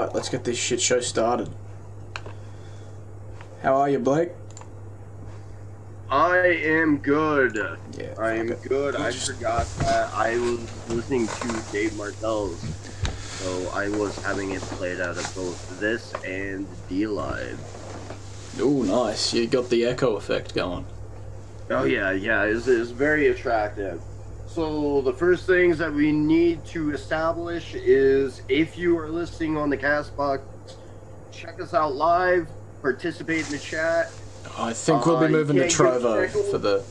Alright, let's get this shit show started. How are you, Blake? I am good. Yeah. I am it. good. I Just- forgot that I was listening to Dave Martell's, so I was having it played out of both this and D Live. Ooh, nice. You got the echo effect going. Oh yeah, yeah, it's, it's very attractive. So the first things that we need to establish is if you are listening on the Castbox, check us out live, participate in the chat. I think we'll be Uh, moving to can't Trovo for the.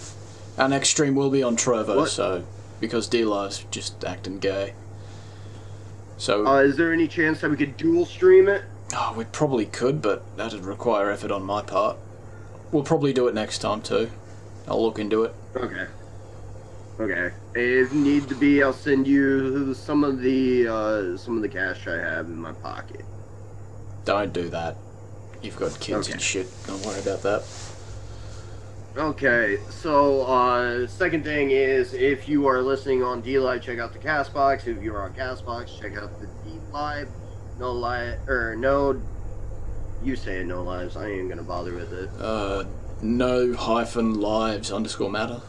Our next stream will be on Trovo, What? so. Because D Live's just acting gay. So. Uh, is there any chance that we could dual stream it? Oh, we probably could, but that'd require effort on my part. We'll probably do it next time too. I'll look into it. Okay. Okay. If need to be, I'll send you some of the uh, some of the cash I have in my pocket. Don't do that. You've got kids and shit. Don't worry about that. Okay. So, uh, second thing is, if you are listening on D Live, check out the Castbox. If you are on Castbox, check out the D Live. No lie or no. You say no lives. I ain't gonna bother with it. Uh, no hyphen lives underscore matter.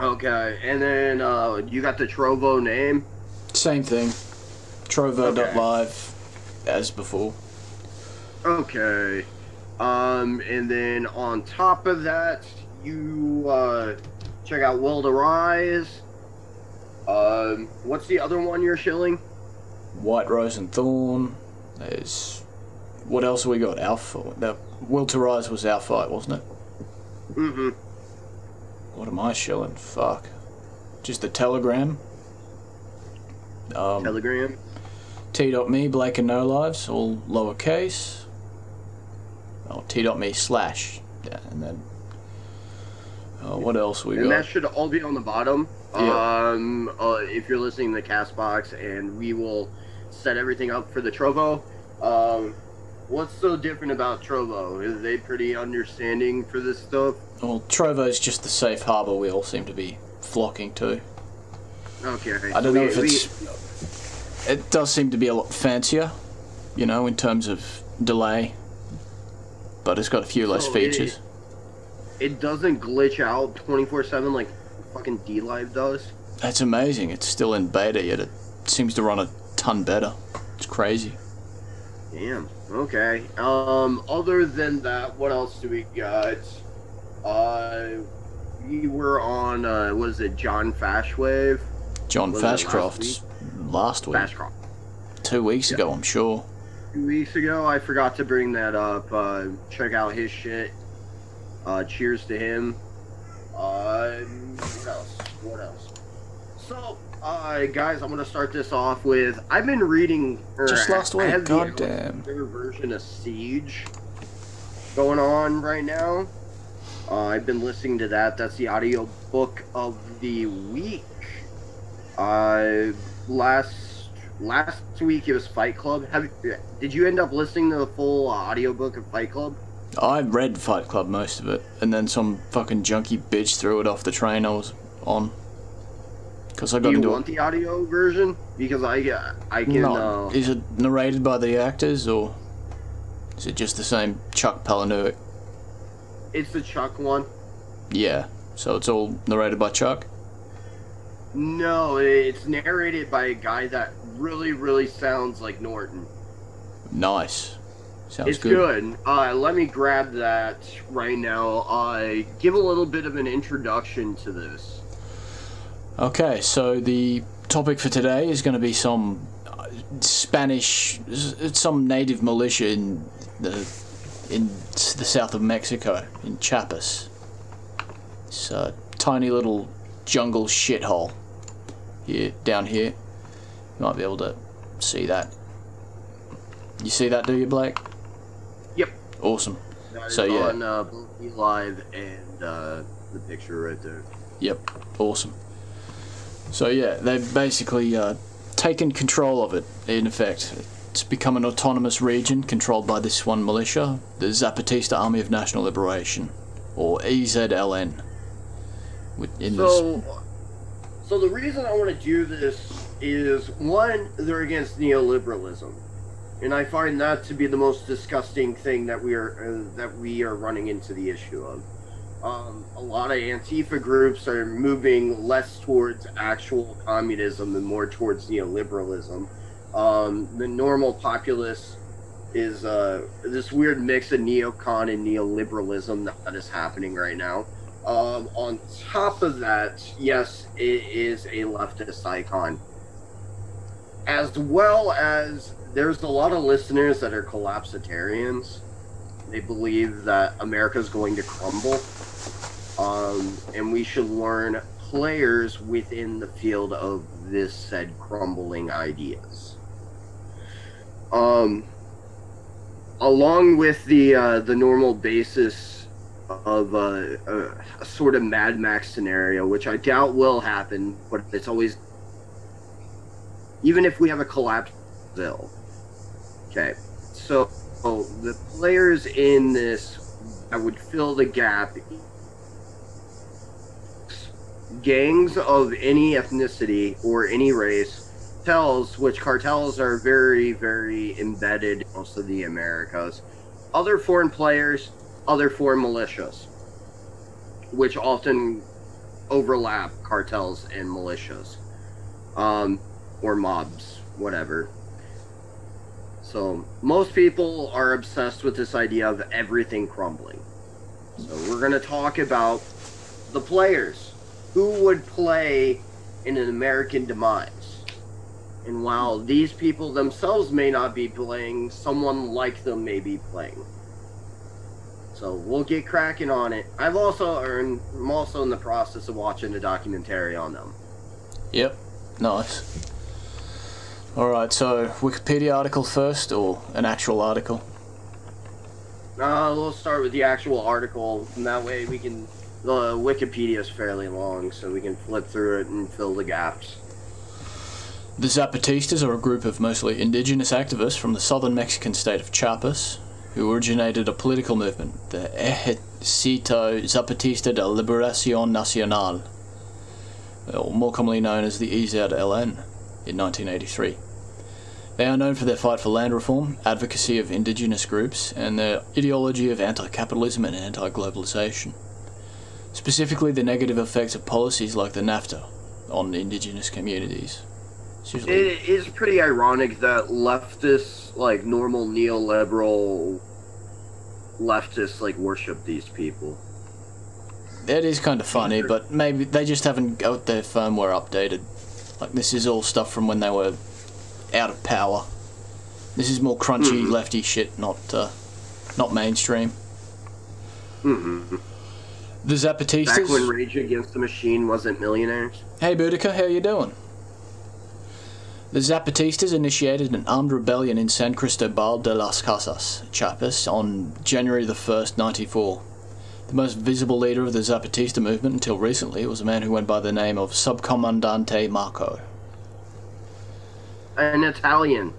Okay. And then uh, you got the Trovo name. Same thing. Trovo.live as before. Okay. Um, and then on top of that, you uh, check out Will to Rise. Um, what's the other one you're shilling? White Rose and Thorn. There's. What else have we got? Alpha. That Will to Rise was our fight, wasn't it? Mm-hmm. What am I shilling? Fuck. Just the Telegram. Um, Telegram. T.me, Blake and No Lives, all lowercase. Oh, T.me slash. Yeah, and then. Uh, what else we And got? that should all be on the bottom. Yeah. Um, uh, if you're listening to the Castbox, and we will set everything up for the Trovo. Um, what's so different about Trovo? Is they pretty understanding for this stuff? Well, Trovo's just the safe harbour we all seem to be flocking to. Okay. I don't know we- if we- it's. It does seem to be a lot fancier, you know, in terms of delay. But it's got a few less So it- features. it doesn't glitch out 24-7 like fucking d-live does That's amazing. It's still in beta, yet it seems to run a ton better. It's crazy. damn okay um other than that what else do we got uh we were on uh what is it john fashwave? John Was it last Fashcroft's last week, fashcroft. Two weeks Yeah. ago, I'm sure. two weeks ago i forgot to bring that up. Uh check out his shit. Uh cheers to him. Uh what else? What else? So uh guys i'm gonna start this off with i've been reading or Just last week, goddamn. Version of siege going on right now uh, i've been listening to that. That's the audio book of the week. Uh last last week it was fight club. Have did you end up listening to the full uh, audio book of fight club? I read Fight Club most of it, and then some fucking junkie bitch threw it off the train I was on. Because I do got you into want the audio version? Because i uh, i can No, uh, is it narrated by the actors, or is it just the same Chuck Palahniuk? It's the chuck one Yeah, so it's all narrated by Chuck? no it's narrated by a guy that really really sounds like norton Nice. Sounds it's good. good. Uh, let me grab that right now. Uh, give a little bit of an introduction to this. Okay, so the topic for today is going to be some Spanish, some native militia in the in the south of Mexico, in Chiapas. It's a tiny little jungle shithole here, down here. You might be able to see that. You see that, do you, Blake? Yep. Awesome. That So, yeah. on uh, live and uh, the picture right there. Yep, awesome. So yeah, they've basically uh, taken control of it. In effect, it's become an autonomous region controlled by this one militia, the Zapatista Army of National Liberation, or EZLN. In So, so the reason I want to do this is one, they're against neoliberalism. and I find that to be the most disgusting thing that we are uh, that we are running into the issue of. Um, a lot of Antifa groups are moving less towards actual communism and more towards neoliberalism. Um, the normal populace is uh, this weird mix of neocon and neoliberalism that is happening right now. Um, on top of that, yes, it is a leftist icon. As well as there's a lot of listeners that are collapsitarians. They believe that America is going to crumble. Um, and we should learn players within the field of this said crumbling ideas. Um, along with the uh, the normal basis of uh, a, a sort of Mad Max scenario, which I doubt will happen, but it's always even if we have a collapse bill. Okay, so, so the players in this I would fill the gap. Gangs of any ethnicity or any race cartels, which cartels are very, very embedded in most of the Americas. Other foreign players, other foreign militias, which often overlap cartels and militias, um, or mobs, whatever. So most people are obsessed with this idea of everything crumbling. So we're going to talk about the players who would play in an American demise. And while these people themselves may not be playing, someone like them may be playing. So we'll get cracking on it. I've also earned, I'm also in the process of watching a documentary on them. Yep, nice. Alright, so Wikipedia article first or an actual article? Uh, we'll start with the actual article, and that way we can. The Wikipedia is fairly long, so we can flip through it and fill the gaps. The Zapatistas are a group of mostly indigenous activists from the southern Mexican state of Chiapas who originated a political movement, the Ejército Zapatista de Liberación Nacional, or more commonly known as the EZLN, in 1983. They are known for their fight for land reform, advocacy of indigenous groups, and their ideology of anti capitalism and anti globalization. Specifically, the negative effects of policies like the NAFTA on indigenous communities. It is pretty ironic that leftists, like normal neoliberal leftists, like worship these people. It is kind of funny, but maybe they just haven't got their firmware updated. Like this is all stuff from when they were out of power. This is more crunchy, mm-hmm. lefty shit, not uh, not mainstream. Mm-hmm. The Zapatistas. Back when Rage Against the Machine wasn't millionaires. Hey, Boudica, how you doing? The Zapatistas initiated an armed rebellion in San Cristobal de las Casas, Chiapas, on January the 1st, 94. The most visible leader of the Zapatista movement until recently was a man who went by the name of Subcomandante Marco. An Italian.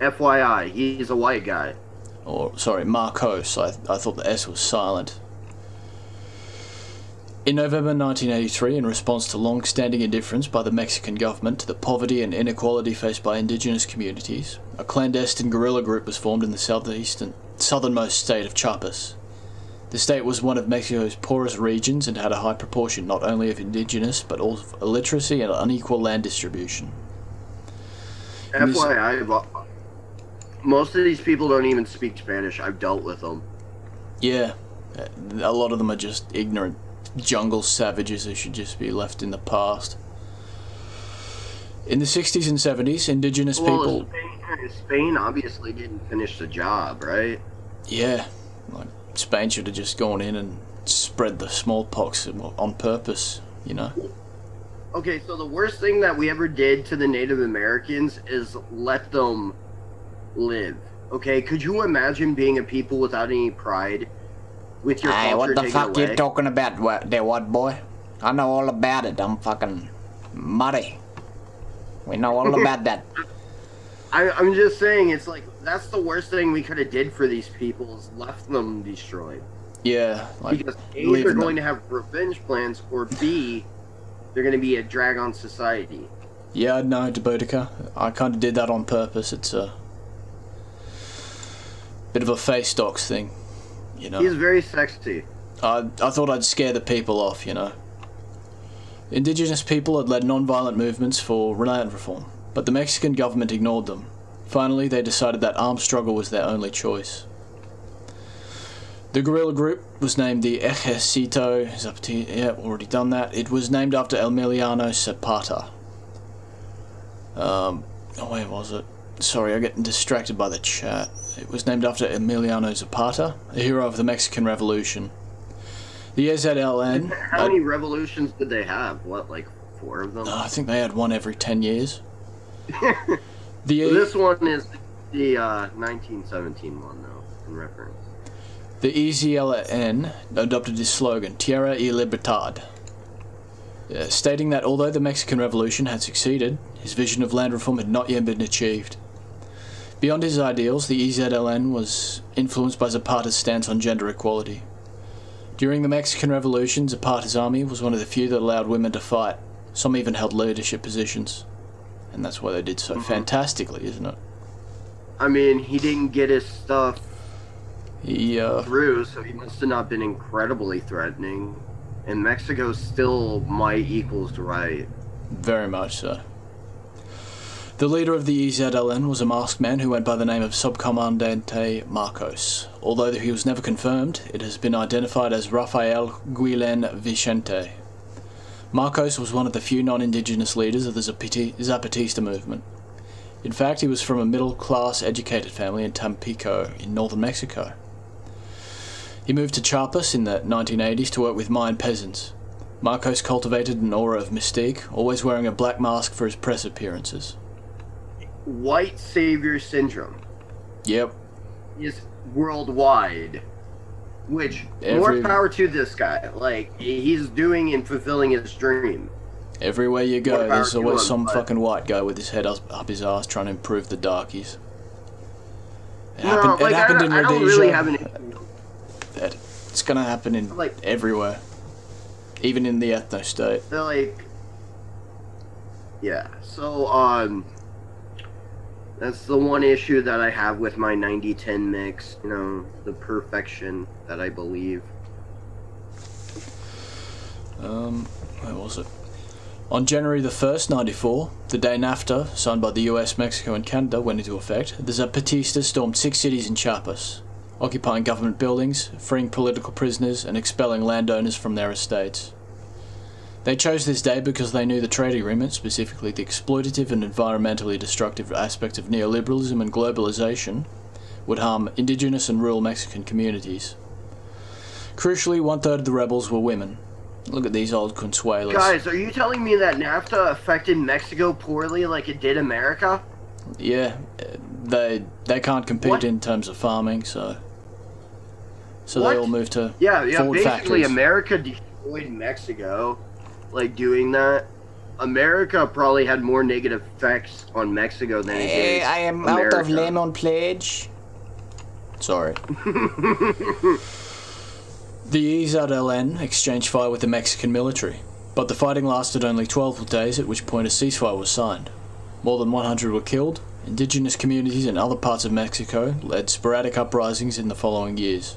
FYI, he's a white guy. Or, sorry, Marcos. I, I thought the S was silent. In November 1983, in response to long standing indifference by the Mexican government to the poverty and inequality faced by indigenous communities, a clandestine guerrilla group was formed in the southeastern, southernmost state of Chiapas. The state was one of Mexico's poorest regions and had a high proportion not only of indigenous but also of illiteracy and unequal land distribution. FYI, most of these people don't even speak Spanish. I've dealt with them. Yeah, a lot of them are just ignorant jungle savages who should just be left in the past. In the 60s and 70s, indigenous well, people. Spain, uh, Spain obviously didn't finish the job, right? Yeah. Like, Spain should have just gone in and spread the smallpox on purpose, you know? Okay, so the worst thing that we ever did to the Native Americans is let them live. Okay, could you imagine being a people without any pride? With your hey, what the fuck you talking about what, there, what, boy? I know all about it. I'm fucking muddy. We know all about that. I, I'm just saying, it's like that's the worst thing we could have did for these people is left them destroyed. Yeah, like because A, they're going them. to have revenge plans, or B, they're going to be a drag on society. Yeah, no, Debotica. I kind of did that on purpose. It's a, bit of a face docs thing, you know. He's very sexy. I, I thought I'd scare the people off, you know. Indigenous people had led non-violent movements for land reform, but the Mexican government ignored them. Finally, they decided that armed struggle was their only choice. The guerrilla group was named the Ejército Zapatista. Yeah, already done that. It was named after Emiliano Zapata. Um, oh, where was it? Sorry, I'm getting distracted by the chat. It was named after Emiliano Zapata, a hero of the Mexican Revolution. The EZLN. How many revolutions did they have? What, like four of them? I think they had one every ten years. the this one is the uh, 1917 one, though, in reference. The EZLN adopted this slogan, Tierra y Libertad, uh, stating that although the Mexican Revolution had succeeded, his vision of land reform had not yet been achieved. Beyond his ideals, the EZLN was influenced by Zapata's stance on gender equality. During the Mexican Revolution, Zapata's army was one of the few that allowed women to fight. Some even held leadership positions. And that's why they did so mm-hmm. fantastically, isn't it? I mean, he didn't get his stuff he, uh, through, so he must have not been incredibly threatening. And Mexico still might equals right. Very much so. The leader of the EZLN was a masked man who went by the name of Subcomandante Marcos. Although he was never confirmed, it has been identified as Rafael Guillen Vicente. Marcos was one of the few non indigenous leaders of the Zapatista movement. In fact, he was from a middle class educated family in Tampico, in northern Mexico. He moved to Chiapas in the 1980s to work with Mayan peasants. Marcos cultivated an aura of mystique, always wearing a black mask for his press appearances. White savior syndrome. Yep. Is worldwide. Which Every, more power to this guy. Like he's doing and fulfilling his dream. Everywhere you go, there's always some but... fucking white guy with his head up his ass trying to improve the darkies. It no, happened, like, it happened in Rhodesia. Really that it's gonna happen in like everywhere, even in the ethno state. They're like, yeah. So um, that's the one issue that I have with my 90-10 mix. You know, the perfection that I believe. Um, where was it? On January the 1st, 94, the day NAFTA, signed by the US, Mexico, and Canada, went into effect, the Zapatistas stormed six cities in Chiapas occupying government buildings, freeing political prisoners, and expelling landowners from their estates. They chose this day because they knew the trade agreement, specifically the exploitative and environmentally destructive aspects of neoliberalism and globalization, would harm indigenous and rural Mexican communities. Crucially, one third of the rebels were women. Look at these old consuelos. Guys, are you telling me that NAFTA affected Mexico poorly like it did America? Yeah, they they can't compete what? in terms of farming, so so what? they all moved to yeah, yeah. Basically, factories. America destroyed Mexico, like doing that. America probably had more negative effects on Mexico than hey, it did. Hey I am America. out of lemon pledge. Sorry. the EZLN exchanged fire with the Mexican military, but the fighting lasted only 12 days, at which point a ceasefire was signed. More than 100 were killed. Indigenous communities in other parts of Mexico led sporadic uprisings in the following years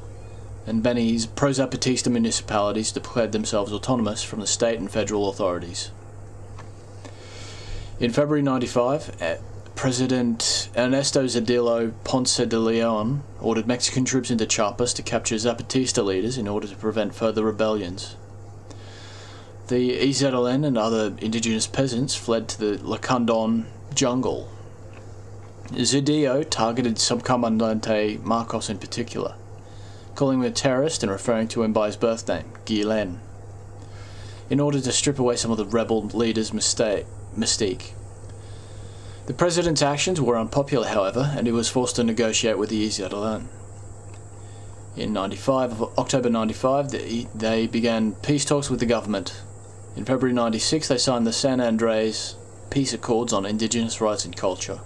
and many pro-Zapatista municipalities declared themselves autonomous from the state and federal authorities. In February 95, eh, President Ernesto Zedillo Ponce de Leon ordered Mexican troops into Chiapas to capture Zapatista leaders in order to prevent further rebellions. The EZLN and other indigenous peasants fled to the Lacandon jungle. Zedillo targeted Subcomandante Marcos in particular calling him a terrorist and referring to him by his birth name, Guillen, in order to strip away some of the rebel leader's mystique. The president's actions were unpopular, however, and he was forced to negotiate with the EZLN. In 95, October 95, they, they began peace talks with the government. In February 96, they signed the San Andres Peace Accords on Indigenous Rights and Culture.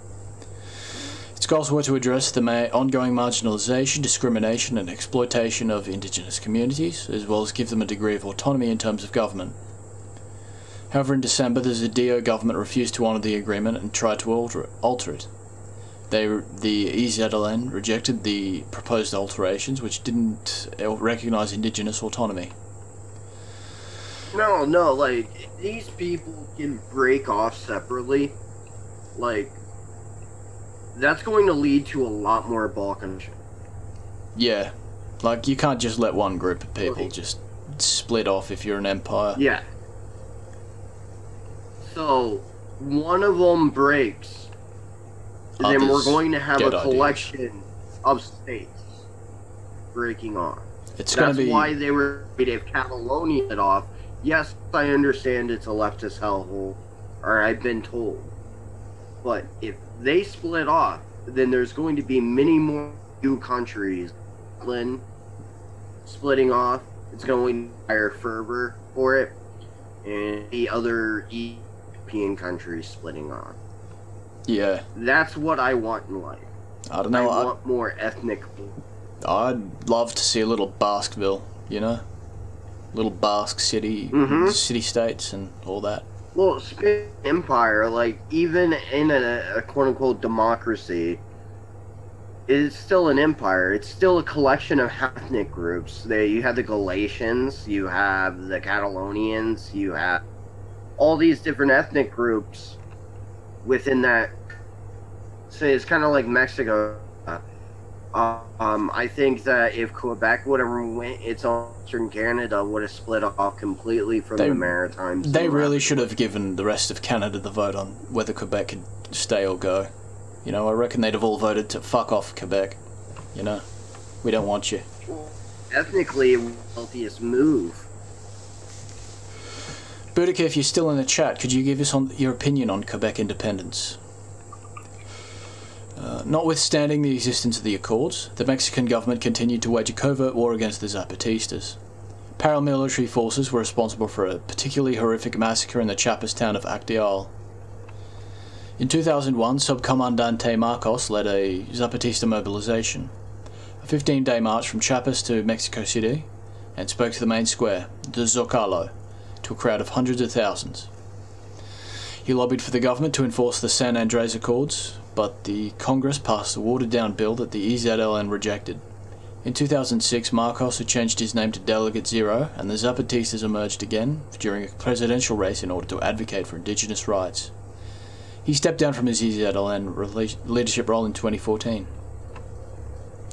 Goals were to address the ma- ongoing marginalisation, discrimination, and exploitation of Indigenous communities, as well as give them a degree of autonomy in terms of government. However, in December, the Zedillo government refused to honour the agreement and tried to alter it. alter it. They the EZLN rejected the proposed alterations, which didn't uh, recognize indigenous autonomy. No, no, like these people can break off separately. Like that's going to lead to a lot more Balkan shit. Yeah, like you can't just let one group of people just split off if you're an empire. Yeah. So one of them breaks, then we're going to have a ideas. collection of states breaking off. It's That's be why they were if Catalonia it off. Yes, I understand it's a leftist hellhole, or I've been told. But if they split off, then there's going to be many more new countries. Scotland splitting off. It's going to hire fervor for it, and the other European countries splitting off. yeah. That's what I want in life. I don't I know. I, want more ethnic. I'd love to see a little Basqueville, you know, little Basque city, Mhm. city states, and all that. Well, empire, like even in a, a quote unquote democracy, it's still an empire. It's still a collection of ethnic groups. There, you have the Galatians, you have the Catalonians, you have all these different ethnic groups within that. So it's kind of like Mexico. Um, I think that if Quebec would have went its own Western Canada would have split off completely from They- the Maritimes. They really should have given the rest of Canada the vote on whether Quebec could stay or go. You know, I reckon they'd have all voted to fuck off Quebec. You know, we don't want you. ethnically it was the healthiest move. Boudica, if you're still in the chat, could you give us on your opinion on Quebec independence? Uh, notwithstanding the existence of the Accords, the Mexican government continued to wage a covert war against the Zapatistas. Paramilitary forces were responsible for a particularly horrific massacre in the Chiapas town of Acteal. In 2001, Subcomandante Marcos led a Zapatista mobilization, a 15 day march from Chiapas to Mexico City, and spoke to the main square, the Zocalo, to a crowd of hundreds of thousands. He lobbied for the government to enforce the San Andres Accords, but the Congress passed a watered down bill that the EZLN rejected. In 2006, Marcos had changed his name to Delegate Zero, and the Zapatistas emerged again during a presidential race in order to advocate for indigenous rights. He stepped down from his EZLN leadership role in 2014.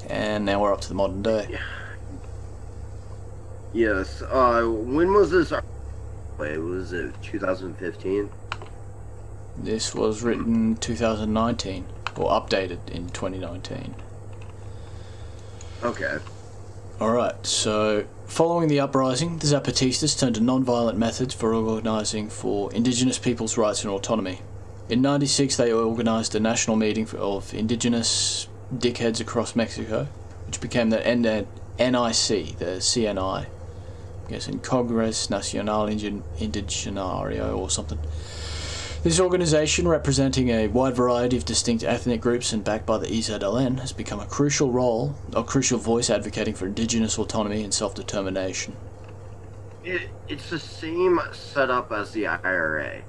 And now we're up to the modern day. Yes. Uh, when was this? Wait, was it 2015? This was written 2019, or updated in 2019. Okay. Alright, so following the uprising, the Zapatistas turned to non-violent methods for organising for indigenous peoples' rights and autonomy. In 96, they organised a national meeting for, of indigenous dickheads across Mexico, which became the NIC, the CNI. I guess in Congress Nacional Indigenario or something. This organisation, representing a wide variety of distinct ethnic groups and backed by the EZLN, has become a crucial role, a crucial voice advocating for indigenous autonomy and self-determination. It, it's the same setup as the IRA.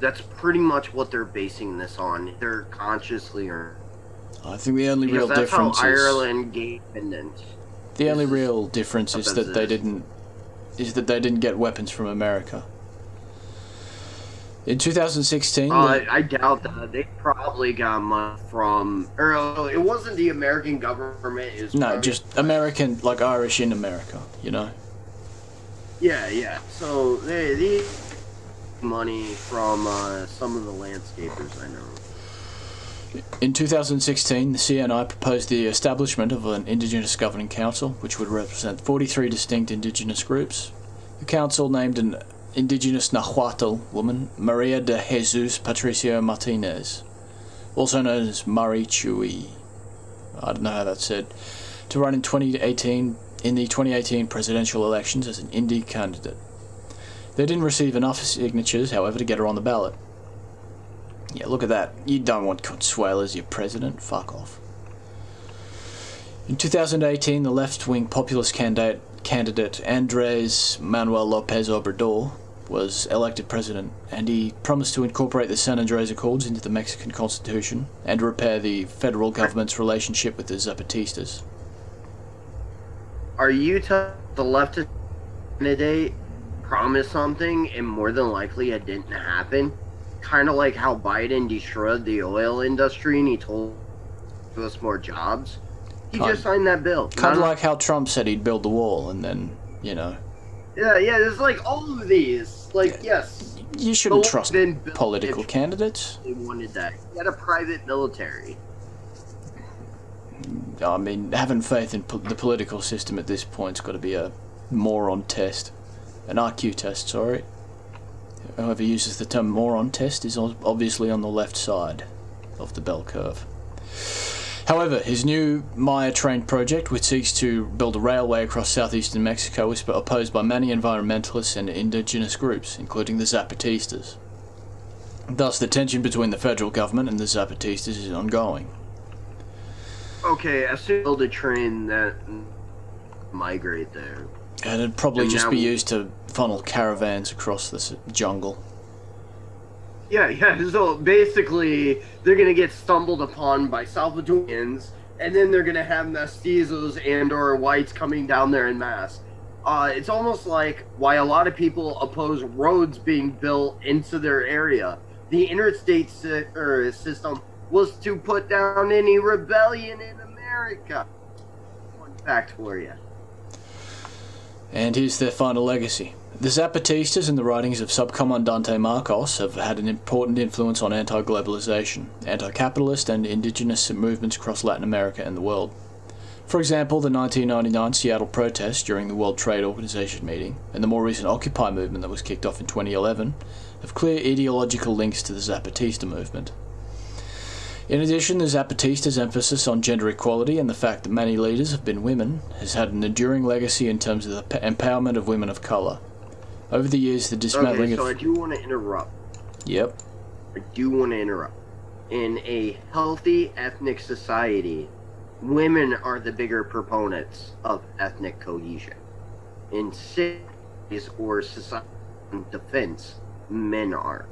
That's pretty much what they're basing this on. They're consciously or I think the only real that's how difference is Ireland gained independence. the only real difference is that they didn't is that they didn't get weapons from America. In 2016, Uh, I doubt that. They probably got money from, or uh, it wasn't the American government. Is no, just American, like Irish in America, you know. yeah, yeah. So they they money from uh, some of the landscapers I know. In 2016, the CNI proposed the establishment of an Indigenous Governing Council, which would represent 43 distinct Indigenous groups. The council named an Indigenous Nahuatl woman, Maria de Jesus Patricio Martinez, also known as Murray Chui. I don't know how that's said, to run in 2018 in the 2018 presidential elections as an Indie candidate. They didn't receive enough signatures, however, to get her on the ballot. Yeah, look at that. You don't want Consuelo as your president. Fuck off. In 2018, the left wing populist candidate, candidate Andres Manuel Lopez Obrador was elected president, and he promised to incorporate the San Andres Accords into the Mexican Constitution and repair the federal government's relationship with the Zapatistas. Are you telling the leftist candidate promised something and more than likely it didn't happen? Kind of like how Biden destroyed the oil industry and he told us more jobs. He Kind- just signed that bill. Kind of like how Trump said he'd build the wall, and then, you know, yeah, yeah. There's like all of these. Like yes, you shouldn't trust political candidates. They wanted that. He had a private military. I mean, having faith in po- the political system at this point's got to be a moron test, an IQ test. Sorry. Whoever uses the term moron test is obviously on the left side of the bell curve. However, his new Maya Train project, which seeks to build a railway across southeastern Mexico, is opposed by many environmentalists and indigenous groups, including the Zapatistas. Thus, the tension between the federal government and the Zapatistas is ongoing. Okay, I assume build a train that migrate there. And it'd probably And just be used to funnel caravans across this jungle. Yeah, yeah. So basically, they're gonna get stumbled upon by Salvadorians, and then they're gonna have mestizos and/or whites coming down there in mass. Uh, it's almost like why a lot of people oppose roads being built into their area. The interstate sy- er, system was to put down any rebellion in America. Fun fact for you. And here's their final legacy. The Zapatistas and the writings of Subcomandante Marcos have had an important influence on anti globalization, anti capitalist, and indigenous movements across Latin America and the world. For example, the 1999 Seattle protests during the World Trade Organization meeting, and the more recent Occupy movement that was kicked off in 2011, have clear ideological links to the Zapatista movement. In addition, the Zapatistas' emphasis on gender equality and the fact that many leaders have been women has had an enduring legacy in terms of the empowerment of women of colour. Over the years, the dismantling Okay, so I do want to interrupt. Yep. I do want to interrupt. In a healthy ethnic society, women are the bigger proponents of ethnic cohesion. In cities or society defense, men are.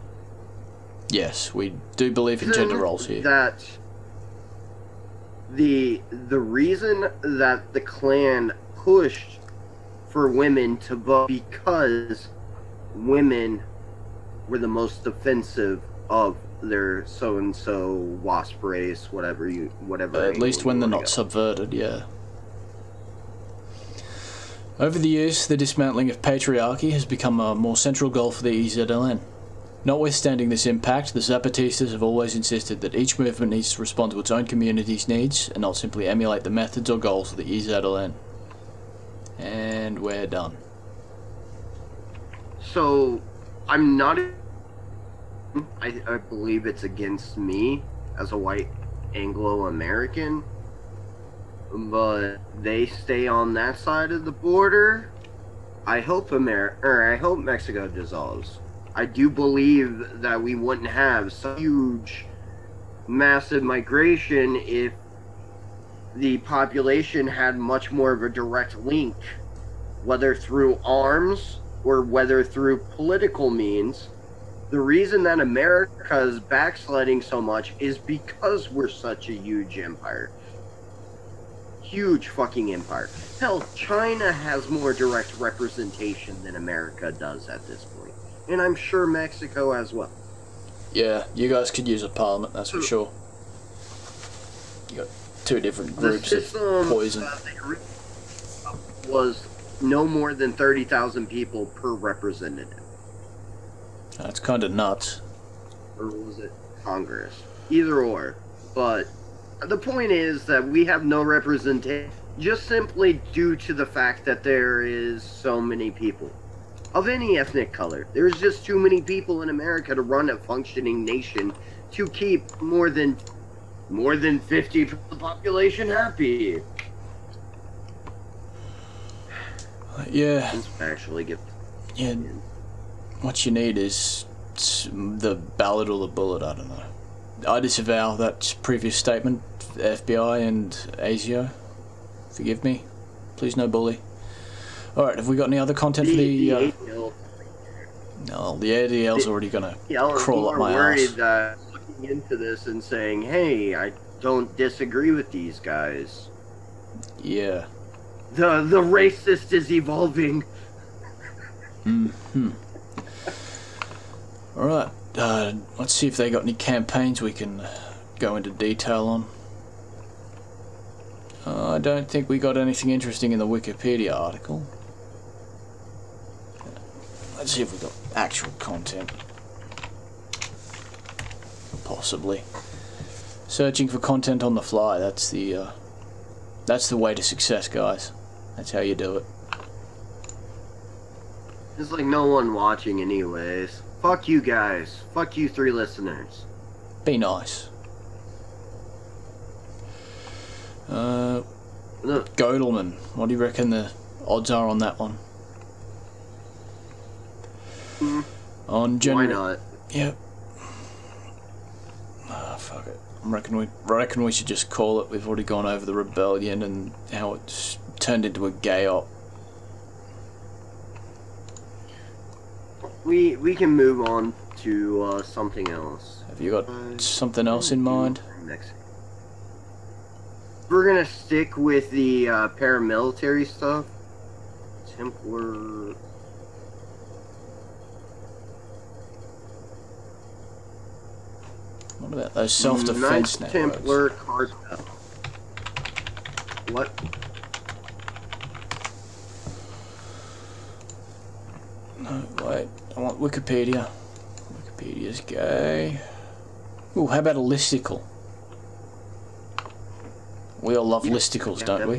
Yes, we do believe in gender roles here. That the the reason that the Klan pushed for women to vote because women were the most offensive of their so and so wasp race, whatever you whatever. At least when they're not subverted, yeah. Over the years, the dismantling of patriarchy has become a more central goal for the EZLN. Notwithstanding this impact, the Zapatistas have always insisted that each movement needs to respond to its own community's needs and not simply emulate the methods or goals of the EZLN. And we're done. So, I'm not. I, I believe it's against me as a white Anglo American, but they stay on that side of the border. I hope America, or er, I hope Mexico dissolves. I do believe that we wouldn't have such huge, massive migration if the population had much more of a direct link, whether through arms or whether through political means. The reason that America is backsliding so much is because we're such a huge empire. Huge fucking empire. Hell, China has more direct representation than America does at this point. And I'm sure Mexico as well. Yeah, you guys could use a parliament, that's for sure. You got two different groups of system poison. that they re- was no more than 30,000 people per representative. That's kind of nuts. or was it Congress? Either or. But the point is that we have no representation just simply due to the fact that there is so many people of any ethnic color. There's just too many people in America to run a functioning nation to keep more than more than 50 of the population happy. Yeah, Actually get yeah. What you need is the ballot or the bullet. I don't know. I disavow that previous statement. FBI and ASIO, forgive me. Please no bully. All right. Have we got any other content for the? Uh, No, the ADL's already gonna was crawl up my worried ass. Looking into this and saying, "Hey, I don't disagree with these guys." Yeah. The the racist is evolving. Hmm. All right. Uh, let's see if they got any campaigns we can uh, go into detail on. Uh, I don't think we got anything interesting in the Wikipedia article. Let's see if we got actual content. Possibly. Searching for content on the fly. That's the uh, that's the way to success, guys. That's how you do it. There's like no one watching, anyways. Fuck you guys. Fuck you, three listeners. Be nice. Uh, Look, Godelman, what do you reckon the odds are on that one? Hmm. On why January. not? Yep. Ah, fuck it. I reckon we reckon we should just call it. We've already gone over the rebellion and how it's turned into a gay op. We we can move on to uh, something else. Have you got Uh, something else in mind? Next. We're gonna stick with the uh, paramilitary stuff. Templar. What about those self-defense Knights? Templar cartel. What? No, wait. I want Wikipedia. Wikipedia's gay. Ooh, how about a listicle? We all love listicles, Yeah, don't we?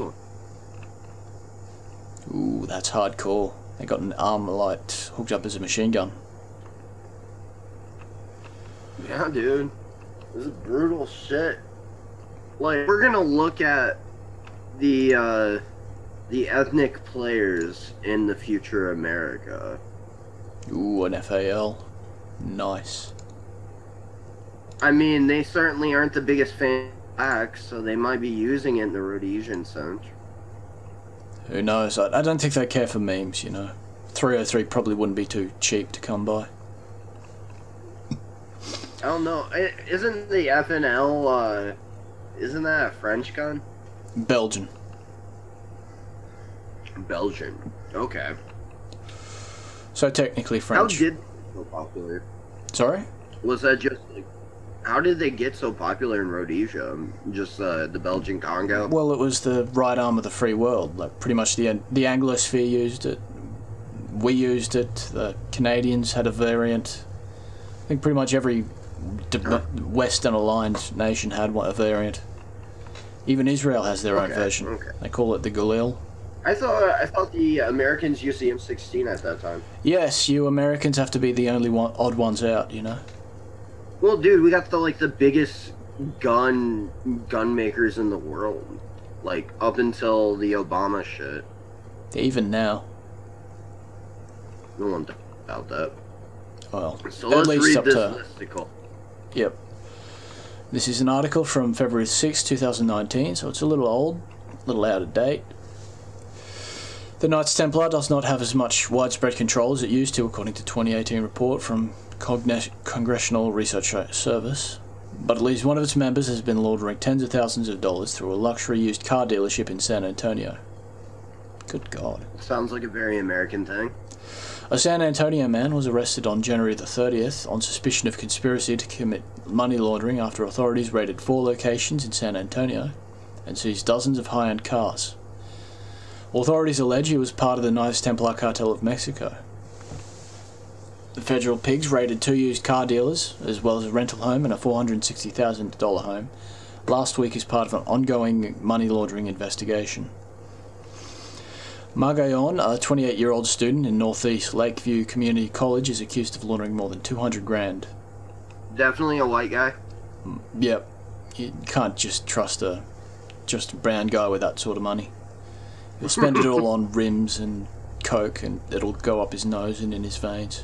Ooh, that's hardcore. They got an Armalite hooked up as a machine gun. Yeah, dude. This is brutal shit. Like, we're gonna look at the uh, the ethnic players in the future America. Ooh, an FAL. Nice. I mean, they certainly aren't the biggest fan of blacks, so they might be using it in the Rhodesian sense. Who knows? I, I don't think they care for memes, you know. 303 probably wouldn't be too cheap to come by. I don't know. Isn't the FNL, uh, isn't that a French gun? Belgian. Belgian. Okay. So technically French. How did so popular? Sorry? Was that just like, how did they get so popular in Rhodesia? Just uh, the Belgian Congo? Well, it was the right arm of the free world. Like pretty much the the Anglosphere used it. We used it. The Canadians had a variant. I think pretty much every. Western aligned nation had one a variant. Even Israel has their own version. okay. They call it the Galil. I thought I thought the Americans used the M16 at that time. Yes, you Americans have to be the only one, odd ones out. You know. Well, dude, we got the like the biggest gun gun makers in the world, like up until the Obama shit. Even now. No one doubt that. Well, So at let's least read up this to listicle. Yep. This is an article from February 6, 2019, so it's a little old, a little out of date. The Knights Templar does not have as much widespread control as it used to, according to 2018 report from Congressional Research Service. But at least one of its members has been laundering tens of thousands of dollars through a luxury used car dealership in San Antonio. Good God. Sounds like a very American thing. A San Antonio man was arrested on January the 30th on suspicion of conspiracy to commit money laundering after authorities raided four locations in San Antonio and seized dozens of high end cars. Authorities allege he was part of the Knights Templar cartel of Mexico. The federal pigs raided two used car dealers, as well as a rental home and a $460,000 home, last week as part of an ongoing money laundering investigation. Margayon, a 28 year old student in Northeast Lakeview Community College, is accused of laundering more than 200 grand. Definitely a white guy. Mm, yep, you can't just trust a just a brown guy with that sort of money. He'll spend it all on rims and coke, and it'll go up his nose and in his veins.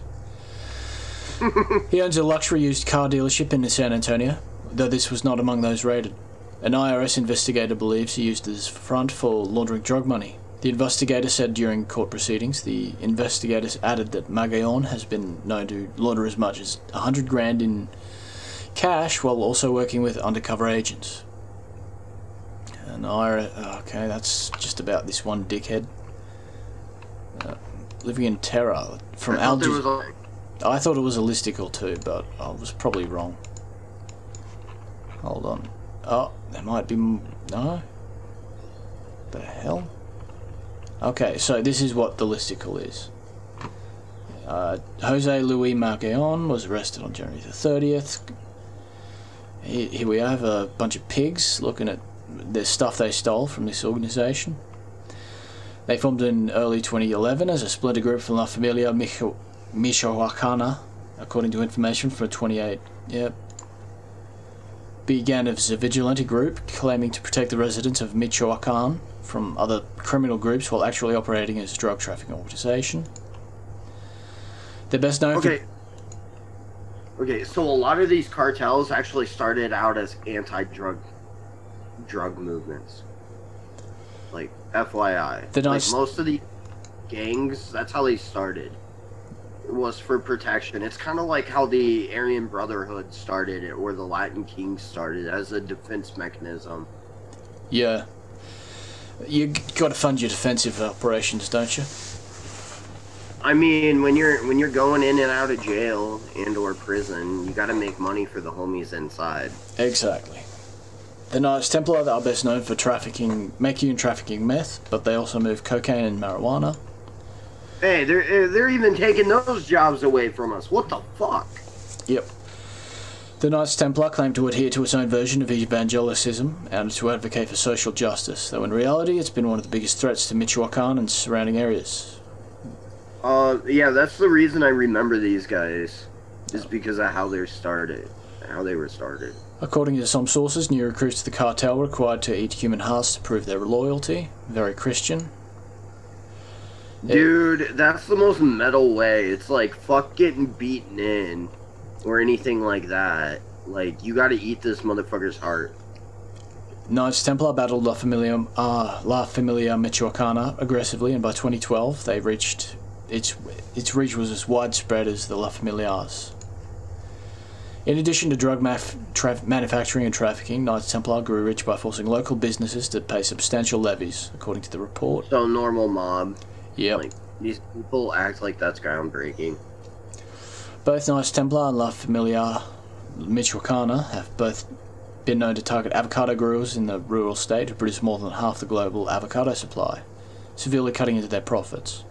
he owns a luxury used car dealership in San Antonio, though this was not among those raided. An IRS investigator believes he used this front for laundering drug money. The investigator said during court proceedings, the investigators added that Magayon has been known to launder as much as 100 grand in cash while also working with undercover agents. And I, okay, that's just about this one dickhead. Uh, living in terror from I thought Al was a- I thought it was a listicle too, but I was probably wrong. Hold on. Oh, there might be. m- No? The hell? Okay, so this is what the listicle is. Uh, Jose Luis Margaon was arrested on January the 30th. Here, here we have a bunch of pigs looking at the stuff they stole from this organization. They formed in early 2011 as a splinter group from La Familia Micho- Michoacana, according to information from 28. Yep. Began as a vigilante group claiming to protect the residents of Michoacan from other criminal groups while actually operating as a drug trafficking organization. They're best known Okay. Okay, so a lot of these cartels actually started out as anti-drug drug movements. Like FYI. The like most of the gangs, that's how they started. It was for protection. It's kind of like how the Aryan Brotherhood started or the Latin Kings started as a defense mechanism. Yeah. You got to fund your defensive operations, don't you? I mean, when you're when you're going in and out of jail and or prison, you got to make money for the homies inside. Exactly. The Knights Templar are best known for trafficking, making and trafficking meth, but they also move cocaine and marijuana. Hey, they're eh, they're even taking those jobs away from us. What the fuck? Yep. The Knights Templar claimed to adhere to its own version of evangelicism and to advocate for social justice, though in reality it's been one of the biggest threats to Michoacan and surrounding areas. Uh, yeah, that's the reason I remember these guys, is because of how they started, how they were started. According to some sources, new recruits to the cartel were required to eat human hearts to prove their loyalty. Very Christian. Dude, that's the most metal way. It's like fuck getting beaten in, or anything like that. Like you got to eat this motherfucker's heart. Knights Templar battled La Familia, uh, La Familia Michoacana aggressively, and by 2012 they reached its its reach was as widespread as the La Familias. In addition to drug maf- tra- manufacturing and trafficking, Knights Templar grew rich by forcing local businesses to pay substantial levies, according to the report. So normal mob. Yep. Like these people act like that's groundbreaking. Both Knights Templar and La Familia Michoacana have both been known to target avocado growers in the rural state who produce more than half the global avocado supply, severely cutting into their profits.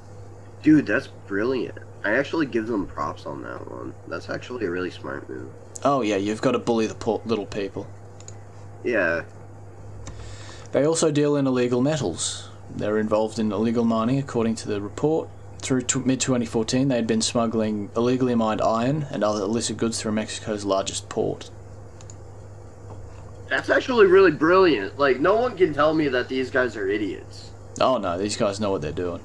Dude, that's brilliant. I actually give them props on that one. That's actually a really smart move. Oh yeah, you've got to bully the poor little people. Yeah. They also deal in illegal metals. They're involved in illegal mining, according to the report. Through t- mid 2014, they had been smuggling illegally mined iron and other illicit goods through Mexico's largest port. That's actually really brilliant. Like, no one can tell me that these guys are idiots. Oh no, these guys know what they're doing.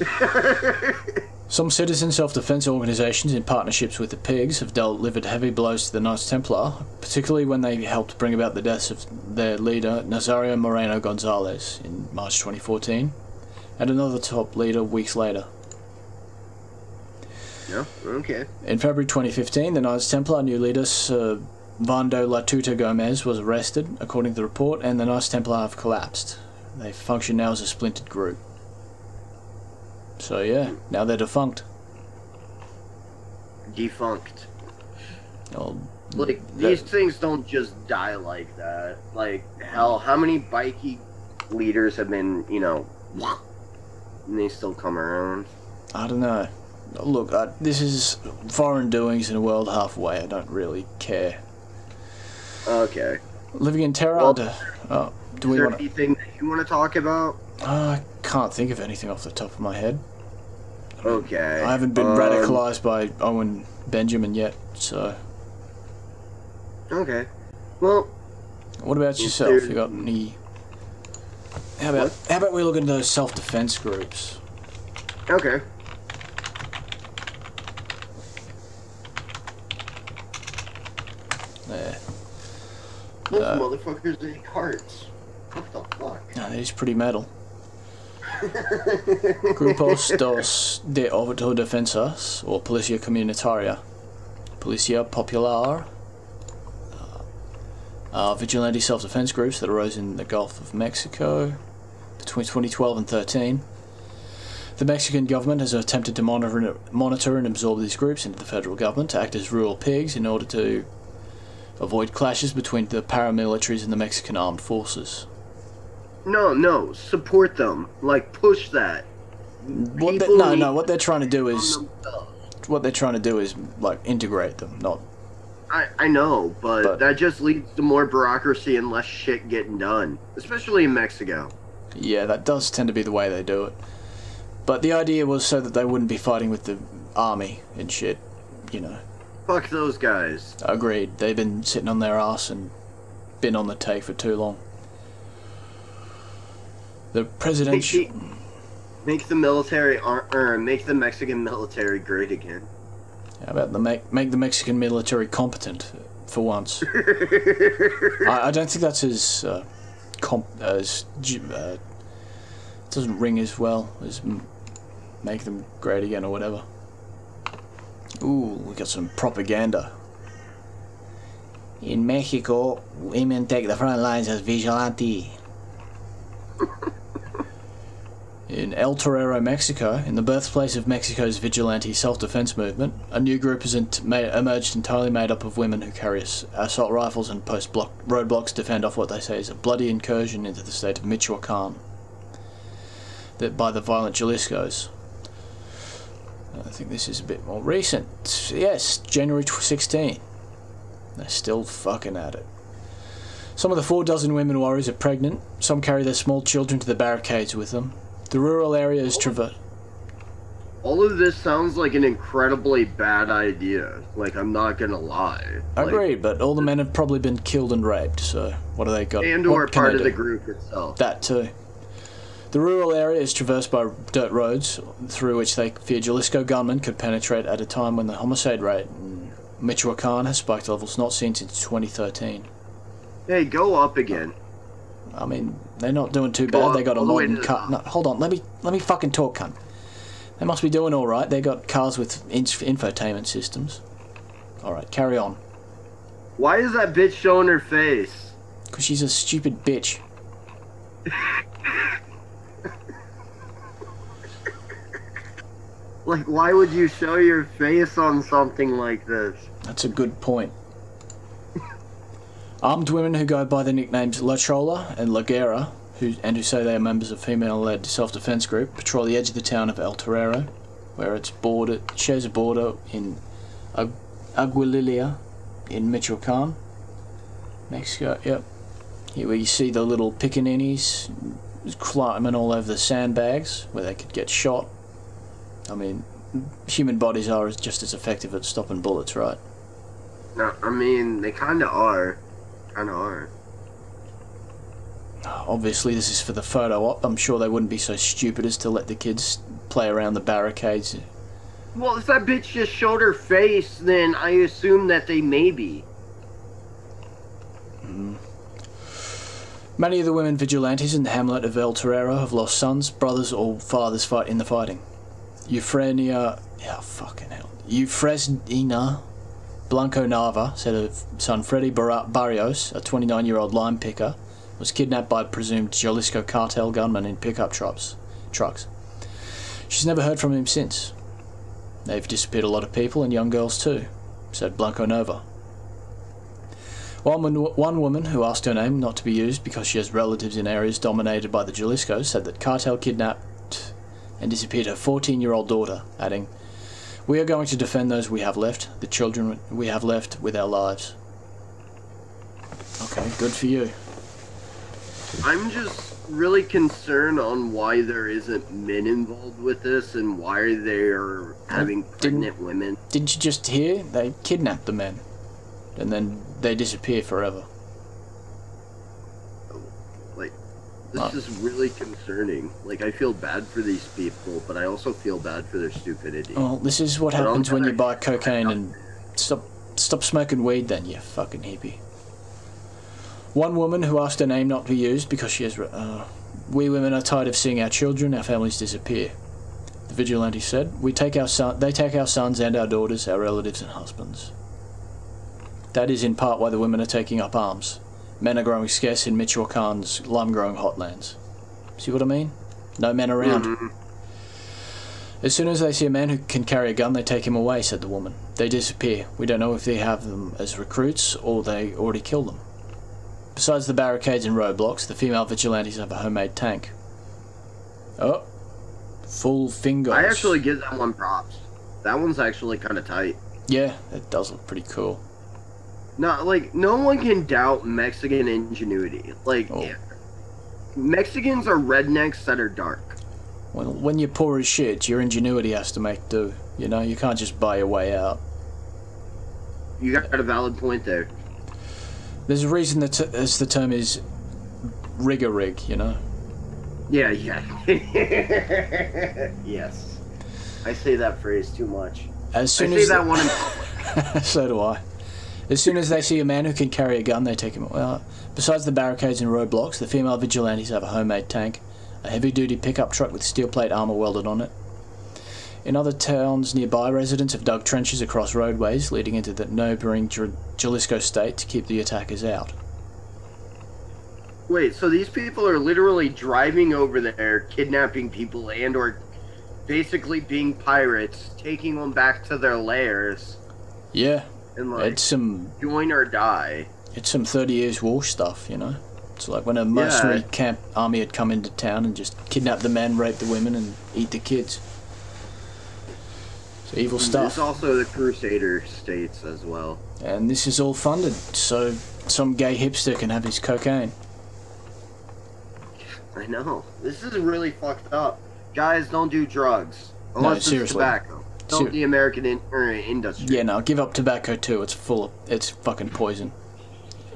Some citizen self defense organizations, in partnerships with the Pigs, have delivered heavy blows to the Knights Templar, particularly when they helped bring about the deaths of their leader, Nazario Moreno Gonzalez, in March 2014, and another top leader weeks later. No? Okay. In February 2015, the Knights Templar new leader, Servando La Tuta Gomez, was arrested, according to the report, and the Knights Templar have collapsed. They function now as a splintered group. So, yeah, now they're defunct. Defunct. Well, Like, that- these things don't just die like that. Like, hell, how many bikey leaders have been, you know, and they still come around? I don't know. Look, I, this is foreign doings in a world halfway. I don't really care. Okay. Living in terror. Well, do, oh, do Is we there want anything that you want to talk about? I can't think of anything off the top of my head. Okay. I haven't been um, radicalized by Owen Benjamin yet. So, Okay. Well, what about yourself? You got any? How about how about we look into those self-defense groups? okay. There. Those Uh, motherfuckers eat hearts. What the fuck? No, is pretty metal. Grupos dos de autodefensas or Policia Comunitaria, Policia Popular, uh, are vigilante self-defense groups that arose in the Gulf of Mexico between 2012 and 13. The Mexican government has attempted to monitor, monitor and absorb these groups into the federal government to act as rural pigs in order to avoid clashes between the paramilitaries and the Mexican armed forces. No, no, support them. Like push that. What they, no, no. What they're trying to do is what they're trying to do is like integrate them, not I, I know, but, But- that just leads to more bureaucracy and less shit getting done, especially in Mexico. Yeah, that does tend to be the way they do it. But the idea was so that they wouldn't be fighting with the army and shit. You know, Fuck those guys. agreed. They've been sitting on their ass and been on the take for too long. The presidential. Make the, make the military, ar- er, make the Mexican military great again. How about the make make the Mexican military competent for once? I, I don't think that's as uh, comp as uh, doesn't ring as well as m- make them great again or whatever. Ooh, we got some propaganda. In Mexico, women take the front lines as vigilante. In El Torero, Mexico, in the birthplace of Mexico's vigilante self-defense movement, a new group has ent- ma- emerged entirely made up of women who carry ass- assault rifles and post block roadblocks to fend off what they say is a bloody incursion into the state of Michoacan that by the violent Jaliscos. I think this is a bit more recent. Yes, January tw- 16. They're still fucking at it. Some of the four dozen women warriors are pregnant. Some carry their small children to the barricades with them. The rural area is traversed. All of this sounds like an incredibly bad idea. Like, I'm not gonna lie. Like, Agreed, but all the men have probably been killed and raped, so what do they got? And or part of the group itself. That too. The rural area is traversed by dirt roads through which they fear Jalisco gunmen could penetrate at a time when the homicide rate in Michoacan has spiked to levels not seen since 2013. Hey, go up again. I mean, they're not doing too Go bad. up They got a all the way modern to car. No, hold on, let me let me fucking talk, cunt. They must be doing all right. They got cars with in- infotainment systems. All right, carry on. Why is that bitch showing her face? Because she's a stupid bitch. Like, why would you show your face on something like this? That's a good point. Armed women who go by the nicknames La Chola and La Guerra, who, and who say they are members of female-led self-defense group, patrol the edge of the town of El Torero, where it's border shares a border in Ag- Aguililla in Michoacan, Mexico. Yep. Here where you see the little pickaninnies climbing all over the sandbags where they could get shot. I mean, human bodies are just as effective at stopping bullets, right? No, I mean, they kind of are. Kind of are. Obviously, this is for the photo op. I'm sure they wouldn't be so stupid as to let the kids play around the barricades. Well, if that bitch just showed her face, then I assume that they may be. Mm-hmm. Many of the women vigilantes in the hamlet of El Torero have lost sons, brothers, or fathers fight in the fighting. Euphrenia, yeah, fucking hell. Eufresina Blanco Nava said son Freddy Bar- Barrios, a 29-year-old lime picker, was kidnapped by presumed Jalisco cartel gunmen in pickup trucks. Trucks. She's never heard from him since. They've disappeared a lot of people and young girls too, said Blanco Nova. One, one woman who asked her name not to be used because she has relatives in areas dominated by the Jaliscos said that cartel kidnapped and disappeared her 14 year old daughter, adding, We are going to defend those we have left, the children we have left with our lives. Okay, good for you. I'm just really concerned on why there isn't men involved with this and why they're having pregnant women. Didn't you just hear? They kidnapped the men. And then they disappear forever. Like, this Uh. is really concerning. Like, I feel bad for these people, but I also feel bad for their stupidity. Well, this is what But happens when you buy cocaine and stop stop smoking weed. Then you fucking hippie. One woman who asked her name not to be used because she has. Uh, we women are tired of seeing our children, our families disappear. The vigilante said, "We take our son. They take our sons and our daughters, our relatives and husbands." That is in part why the women are taking up arms. Men are growing scarce in Michoacan's lime-growing hotlands. See what I mean? No men around. Mhm. As soon as they see a man who can carry a gun, they take him away, said the woman. They disappear. We don't know if they have them as recruits or they already kill them. Besides the barricades and roadblocks, the female vigilantes have a homemade tank. Oh. Full fingers. I actually give that one props. That one's actually kind of tight. Yeah, it does look pretty cool. No, like no one can doubt Mexican ingenuity. Like Oh. yeah. Mexicans are rednecks that are dark. When, when you're poor as shit, your ingenuity has to make do. You know, you can't just buy your way out. You got a valid point there. There's a reason that t- as the term is rigger rig, you know? Yeah, yeah. yes. I say that phrase too much. As soon I soon say as that one so do I. As soon as they see a man who can carry a gun, they take him. Well, besides the barricades and roadblocks, the female vigilantes have a homemade tank, a heavy-duty pickup truck with steel plate armor welded on it. In other towns nearby, residents have dug trenches across roadways leading into the neighbouring Jalisco state to keep the attackers out. Wait, so these people are literally driving over there, kidnapping people and or basically being pirates, taking them back to their lairs Yeah, and like it's some join or die. it's some Thirty Years War stuff, you know. It's like when a mercenary Yeah. camp army had come into town and just kidnapped the men, raped the women, and eat the kids. It's evil stuff. It's also the Crusader states as well. And this is all funded so some gay hipster can have his cocaine. I know. This is really fucked up. Guys, don't do drugs. Unless it's seriously. tobacco. Ser- the American in- er, industry. Yeah, no, give up tobacco too. It's full of it's fucking poison.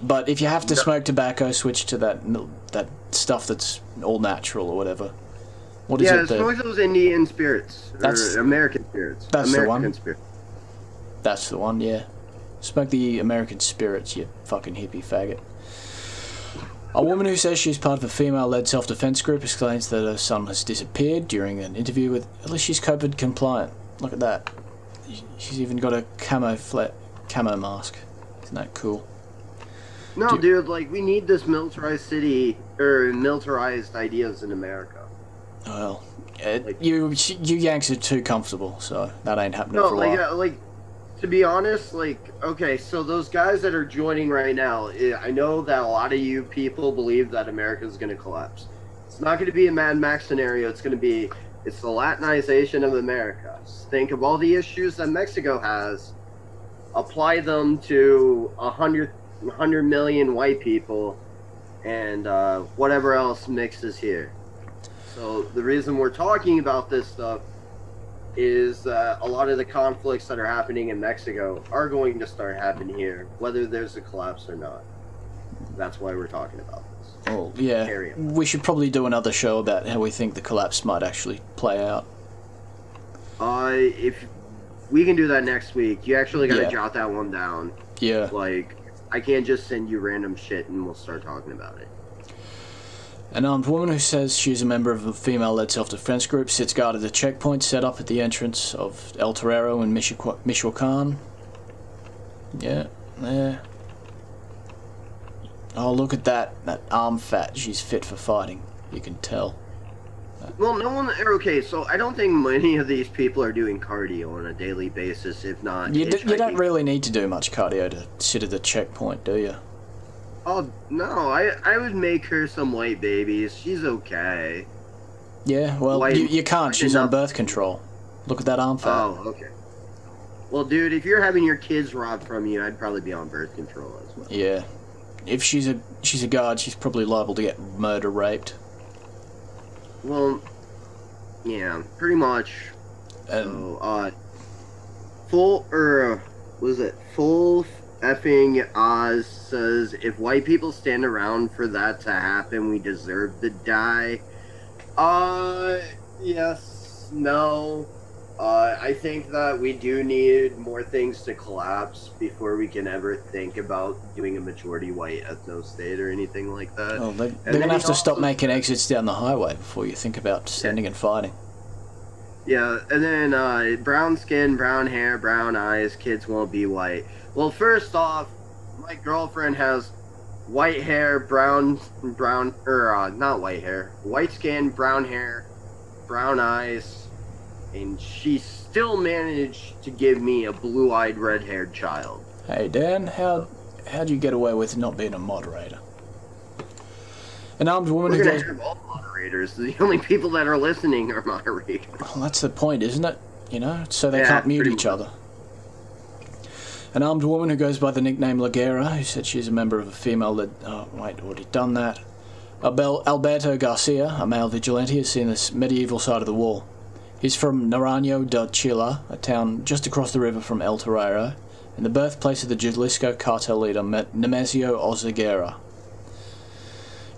But if you have to No. smoke tobacco, switch to that that stuff that's all natural or whatever. What is yeah, it? The, smoke those Indian spirits. That's- or American spirits. that's the American one. Spirit. that's the one, yeah. Smoke the American spirits, you fucking hippie faggot. A woman who says she's part of a female-led self-defense group explains that her son has disappeared during an interview with. At least she's COVID compliant. Look at that. She's even got a camo flat camo mask. Isn't that cool? No, Do- dude, like, we need this militarized city, or militarized ideas in America. Well, it, Like- you you Yanks are too comfortable, so that ain't happening No, for a like, while. uh, like, to be honest, like, okay, so those guys that are joining right now, eh, I know that a lot of you people believe that America is going to collapse. It's not going to be a Mad Max scenario. It's going to be, it's the Latinization of America. Think of all the issues that Mexico has, apply them to a hundred, hundred million white people, and uh, whatever else mixes here. So the reason we're talking about this stuff is that a lot of the conflicts that are happening in Mexico are going to start happening here, whether there's a collapse or not. That's why we're talking about this. Yeah, Carry on. we should probably do another show about how we think the collapse might actually play out. Uh, if we can do that next week, you actually got to Yeah. jot that one down. Yeah, Like, I can't just send you random shit and we'll start talking about it. an armed woman who says she's a member of a female-led self-defense group sits guard at the checkpoint set up at the entrance of El Torero in Michoacan. Yeah, yeah. Oh, look at that! That arm fat. She's fit for fighting. You can tell. Well, no one. Okay, so I don't think many of these people are doing cardio on a daily basis, if not. You, d- you don't really need to do much cardio to sit at the checkpoint, do you? Oh no, I I would make her some white babies. She's okay. Yeah, well, you, you can't. She's on birth control. Look at that arm fat. Oh, okay. Well, dude, if you're having your kids robbed from you, I'd probably be on birth control as well. Yeah. If she's a she's a guard, she's probably liable to get murder raped. Well, yeah, pretty much. And So, uh, full or uh, was it full effing Oz says if white people stand around for that to happen, we deserve to die. Uh, yes, no. Uh, I think that we do need more things to collapse before we can ever think about doing a majority white ethno state or anything like that. Well, they, they're going to have to stop making exits down the highway before you think about standing and fighting. Yeah, and then uh, brown skin, brown hair, brown eyes, kids won't be white. Well, first off, my girlfriend has white hair, brown, brown, or uh, not white hair, white skin, brown hair, brown eyes, and she still managed to give me a blue-eyed, red-haired child. Hey, Dan, how how'd you get away with not being a moderator? An armed woman We're who goes. have all moderators. The only people that are listening are moderators. Well, that's the point, isn't it? You know, so they Yeah, can't mute each much. other. An armed woman who goes by the nickname Laguera, who said she's a member of a female that. Oh, wait, already done that. Abel, Alberto Garcia, a male vigilante, has seen this medieval side of the wall. He's from Naranjo del Chila, a town just across the river from El Torero, and the birthplace of the Jalisco cartel leader Me- Nemesio Oseguera.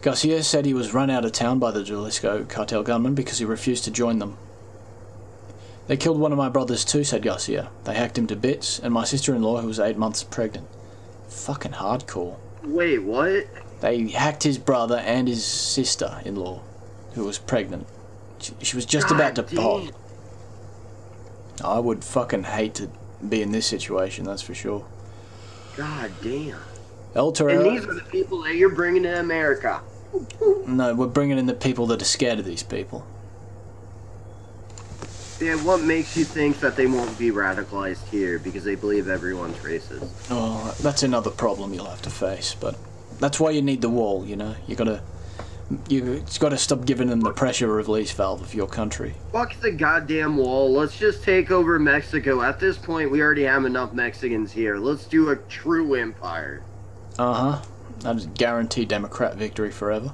Garcia said he was run out of town by the Jalisco cartel gunmen because he refused to join them. They killed one of my brothers too, said Garcia. They hacked him to bits, and my sister in law, who was eight months pregnant. Fucking hardcore. Wait, what? They hacked his brother and his sister in law, who was pregnant. She, she was just about to God pop. I would fucking hate to be in this situation, that's for sure. God damn. El And these are the people that you're bringing to America. No, we're bringing in the people that are scared of these people. Yeah, what makes you think that they won't be radicalized here because they believe everyone's racist? Oh, that's another problem you'll have to face, but that's why you need the wall, you know? You gotta. You it's gotta stop giving them the pressure release valve of your country. Fuck the goddamn wall. Let's just take over Mexico. At this point, we already have enough Mexicans here. Let's do a true empire. Uh huh. That'd guarantee Democrat victory forever.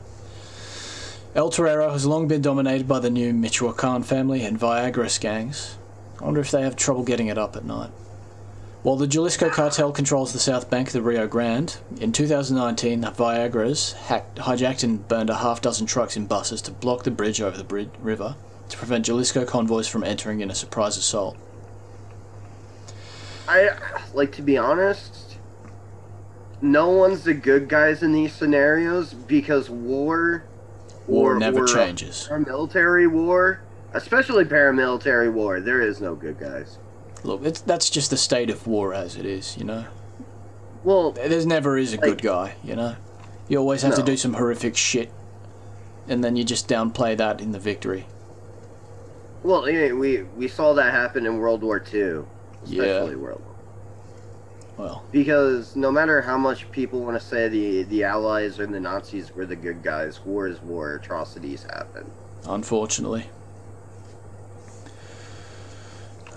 El Torero has long been dominated by the new Michoacan family and Viagra's gangs. I wonder if they have trouble getting it up at night. While the Jalisco cartel controls the south bank of the Rio Grande, in 2019 the Viagra's hacked, hijacked and burned a half dozen trucks and buses to block the bridge over the brid- river to prevent Jalisco convoys from entering in a surprise assault. I like to be honest. No one's the good guys in these scenarios because war, War or- never uh, changes. Paramilitary war, especially paramilitary war, there is no good guys. Look, it's, that's just the state of war as it is, you know? Well, There's never is a good guy, you know? You always have to do some horrific shit, and then you just downplay that in the victory. well, yeah, we we saw that happen in World War II, Yeah. especially World War. Well, Because no matter how much people want to say the the Allies or the Nazis were the good guys, war is war. Atrocities happen. unfortunately.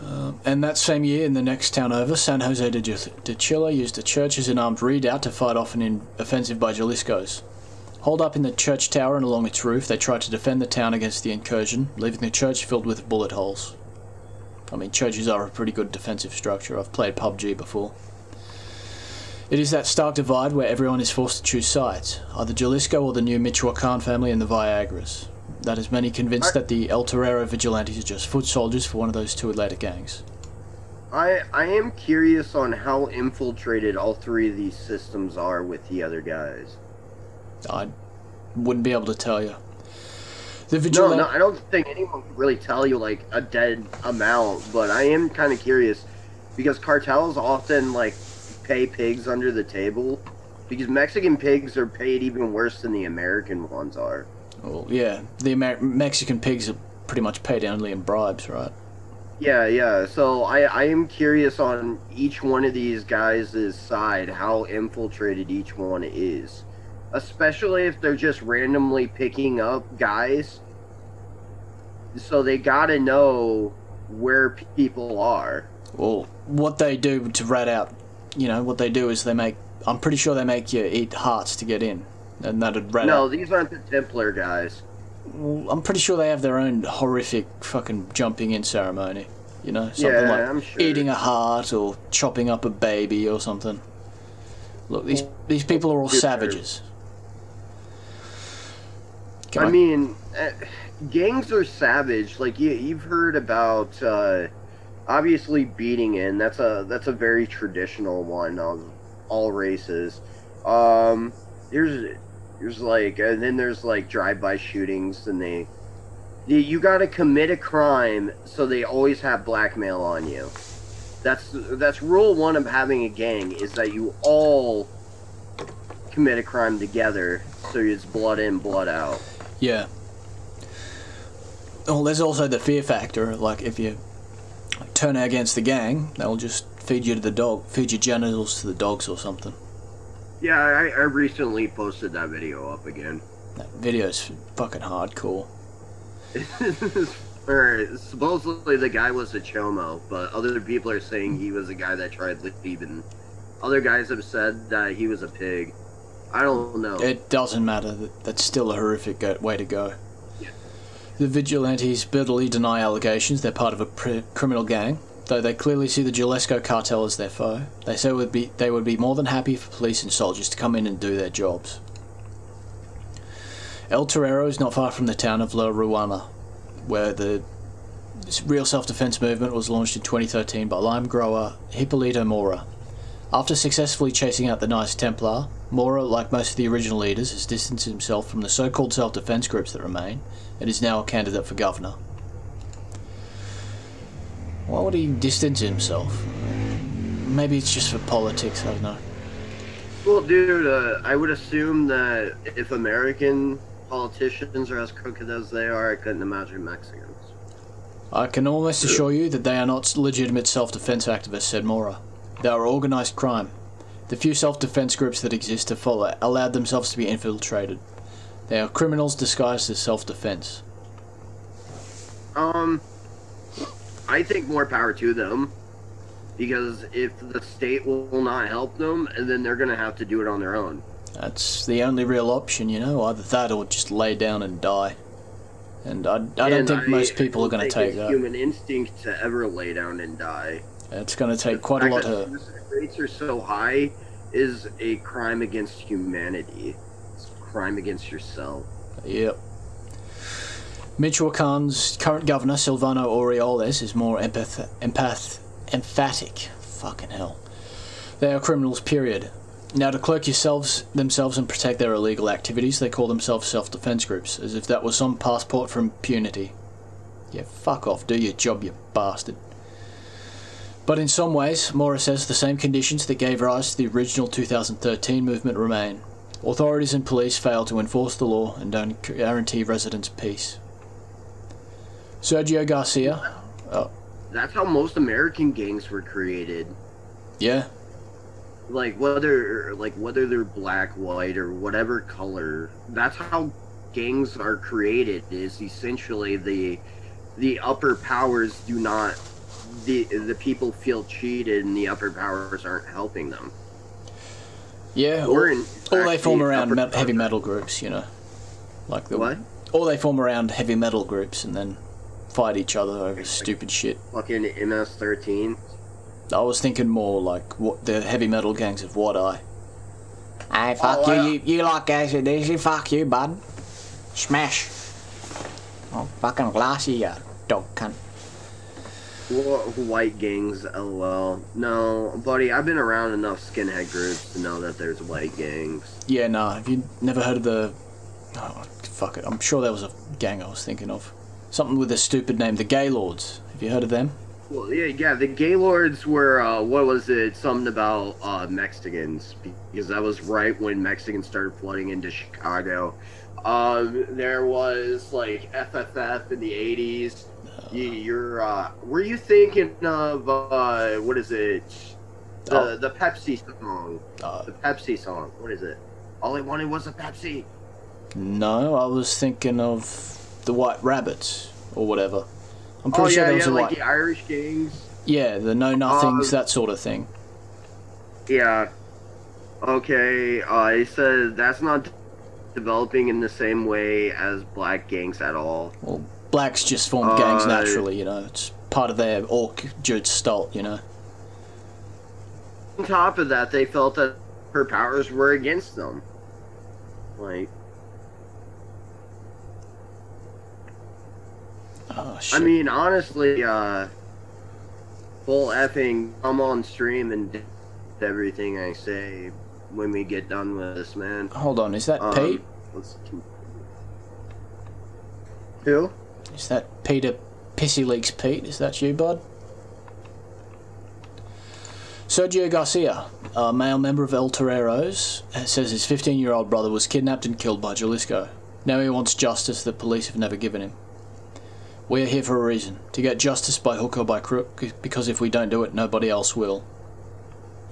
Um, and that same year, in the next town over, San Jose de, de Chile used a church as an armed redoubt to fight off an in- offensive by Jalisco's. Holed up in the church tower and along its roof, they tried to defend the town against the incursion, leaving the church filled with bullet holes. I mean, churches are a pretty good defensive structure. I've played PUBG before. It is that stark divide where everyone is forced to choose sides, either Jalisco or the new Michoacan family and the Viagras. That has many convinced that the El Torero vigilantes are just foot soldiers for one of those two Atlanta gangs. I I am curious on how infiltrated all three of these systems are with the other guys. I wouldn't be able to tell you. The No, vigilante. no, I don't think anyone can really tell you like a dead amount, but I am kind of curious because cartels often like pay pigs under the table because Mexican pigs are paid even worse than the American ones are. Well, yeah, the Amer- Mexican pigs are pretty much paid only in bribes, right? Yeah, yeah. So I I am curious on each one of these guys' side how infiltrated each one is. Especially if they're just randomly picking up guys. So they gotta know where people are. Well, what they do to rat out, you know, what they do is they make. I'm pretty sure they make you eat hearts to get in, and that'd rat No, out. these aren't the Templar guys. Well, I'm pretty sure they have their own horrific fucking jumping in ceremony. You know, something Yeah, like I'm sure. eating a heart or chopping up a baby or something. Look, these these people are all savages. I mean, uh, gangs are savage. Like you, you've heard about, uh, obviously beating in. That's a that's a very traditional one of all races. Um, there's there's like, and then there's like drive-by shootings, and they, you, got to commit a crime, so they always have blackmail on you. That's that's rule one of having a gang is that you all commit a crime together, so it's blood in, blood out. Yeah. Well, there's also the fear factor. Like, if you turn against the gang, they'll just feed you to the dog, feed your genitals to the dogs or something. Yeah, I, I recently posted that video up again. That video's fucking hardcore. or supposedly the guy was a chomo, but other people are saying he was a guy that tried leaving. Other guys have said that he was a pig. I don't know. It doesn't matter. That's still a horrific way to go. Yeah. The vigilantes bitterly deny allegations they're part of a pr- criminal gang, though they clearly see the Jalisco cartel as their foe. They say would be they would be more than happy for police and soldiers to come in and do their jobs. El Torero is not far from the town of La Ruana, where the real self-defense movement was launched in 2013 by lime grower Hipolito Mora. After successfully chasing out the Knights Templar, Mora, like most of the original leaders, has distanced himself from the so-called self-defense groups that remain, and is now a candidate for governor. Why would he distance himself? Maybe it's just for politics, I don't know. Well, dude, uh, I would assume that if American politicians are as crooked as they are, I couldn't imagine Mexicans. I can almost assure you that they are not legitimate self-defense activists, said Mora. They are organised crime. The few self-defense groups that exist have follow- allowed themselves to be infiltrated. They are criminals disguised as self-defense. Um, I think more power to them. Because if the state will not help them, and then they're gonna have to do it on their own. That's the only real option, you know. Either that or just lay down and die. And I, I don't And think most people are going to take it's that. Human instinct to ever lay down and die. It's going to take The quite a lot of. rates are so high is a crime against humanity. It's a crime against yourself. Yep. Michoacan's current governor, Silvano Aureoles, is more empath, empath, emphatic. Fucking hell. They are criminals, period. Now, to cloak yourselves, themselves and protect their illegal activities, they call themselves self defense groups, as if that was some passport for impunity. Yeah, fuck off, do your job, you bastard. But in some ways, Mora says the same conditions that gave rise to the original 2013 movement remain. Authorities and police fail to enforce the law and don't guarantee residents peace. Sergio Garcia, oh. That's how most American gangs were created. yeah, Like whether like whether they're black, white, or whatever color. That's how gangs are created. Is essentially the the upper powers do not the the people feel cheated and the upper powers aren't helping them. yeah, Or or, or they form around me- heavy metal groups, you know, like the What? or they form around heavy metal groups and then fight each other over stupid shit. Fucking MS-13. I was thinking more like what the heavy metal gangs of What Eye. Hey, oh, fuck Oh, you, I- you. You like ACDC? Fuck you, bud. Smash. Oh, fucking glassy, you dog cunt. White gangs, lol. No, buddy, I've been around enough skinhead groups to know that there's white gangs. Yeah, nah. Have you never heard of the? Oh, fuck it. I'm sure there was a gang I was thinking of. Something with a stupid name, the Gaylords. Have you heard of them? Well, yeah, yeah. The Gaylords were uh, what was it? Something about uh, Mexicans because that was right when Mexicans started flooding into Chicago. Um, there was like FFF in the '80s. You, you're uh, were you thinking of uh, what is it? The Oh. the Pepsi song. Uh, The Pepsi song. What is it? All I wanted was a Pepsi. no, I was thinking of the White Rabbits or whatever. I'm Oh pretty sure yeah, there was yeah, a like white. the Irish gangs. Yeah, the Know Nothings, Um, that sort of thing. Yeah. Okay. Uh, he said that's not developing in the same way as black gangs at all. Well, blacks just form gangs Uh, naturally, you know. It's part of their orchard stalt, you know. On top of that, they felt that her powers were against them. Like, Oh shit. I mean, honestly, uh, full effing, I'm on stream and everything I say when we get done with this, man. hold on. Is that Um, Pete? Let's keep... Who? Is that Peter Pissy Leaks Pete? Is that you, bud? Sergio Garcia, a male member of El Toreros, says his 15 year old brother was kidnapped and killed by Jalisco. Now he wants justice that police have never given him. We are here for a reason to get justice by hook or by crook, because if we don't do it, nobody else will.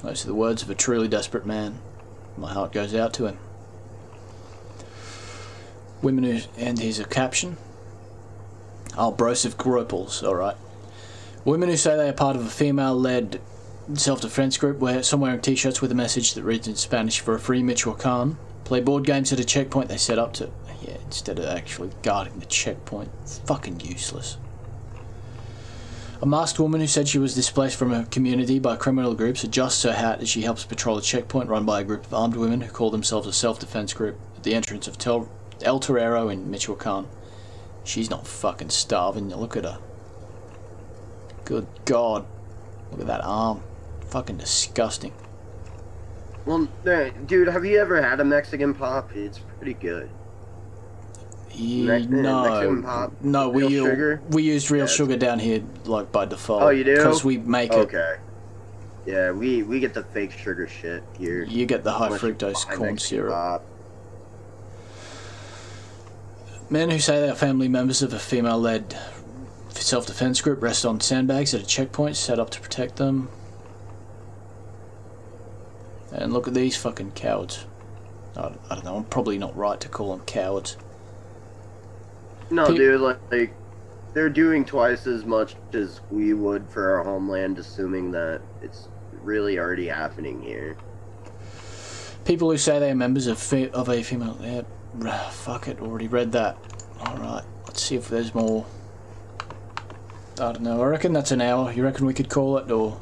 Those are the words of a truly desperate man. My heart goes out to him. Women who. And here's a caption. Broseph Gropals, alright. Women who say they are part of a female led self defense group wear some wearing t shirts with a message that reads in Spanish for a free Michoacan, play board games at a checkpoint they set up to. Yeah, instead of actually guarding the checkpoint. Fucking useless. A masked woman who said she was displaced from her community by criminal groups adjusts her hat as she helps patrol a checkpoint run by a group of armed women who call themselves a self defense group at the entrance of Tel- El Torero in Michoacan. She's not fucking starving. Look at her. Good God. Look at that arm. Fucking disgusting. Well, dude, have you ever had a Mexican pop? It's pretty good. No, pop? no, we Real u- we used real Yeah, sugar down here, like by default. Oh, you do? Because we make it. Okay. Yeah, we we get the fake sugar shit here. You get the high fructose corn syrup. pop. Men who say they are family members of a female-led self-defense group rest on sandbags at a checkpoint set up to protect them. And look at these fucking cowards. I, I don't know. I'm probably not right to call them cowards. No, Pe- dude, like, like they're doing twice as much as we would for our homeland, assuming that it's really already happening here. People who say they are members of fe- of a female. Yeah, fuck it. Already read that. All right. Let's see if there's more. I don't know. I reckon that's an hour. You reckon we could call it, or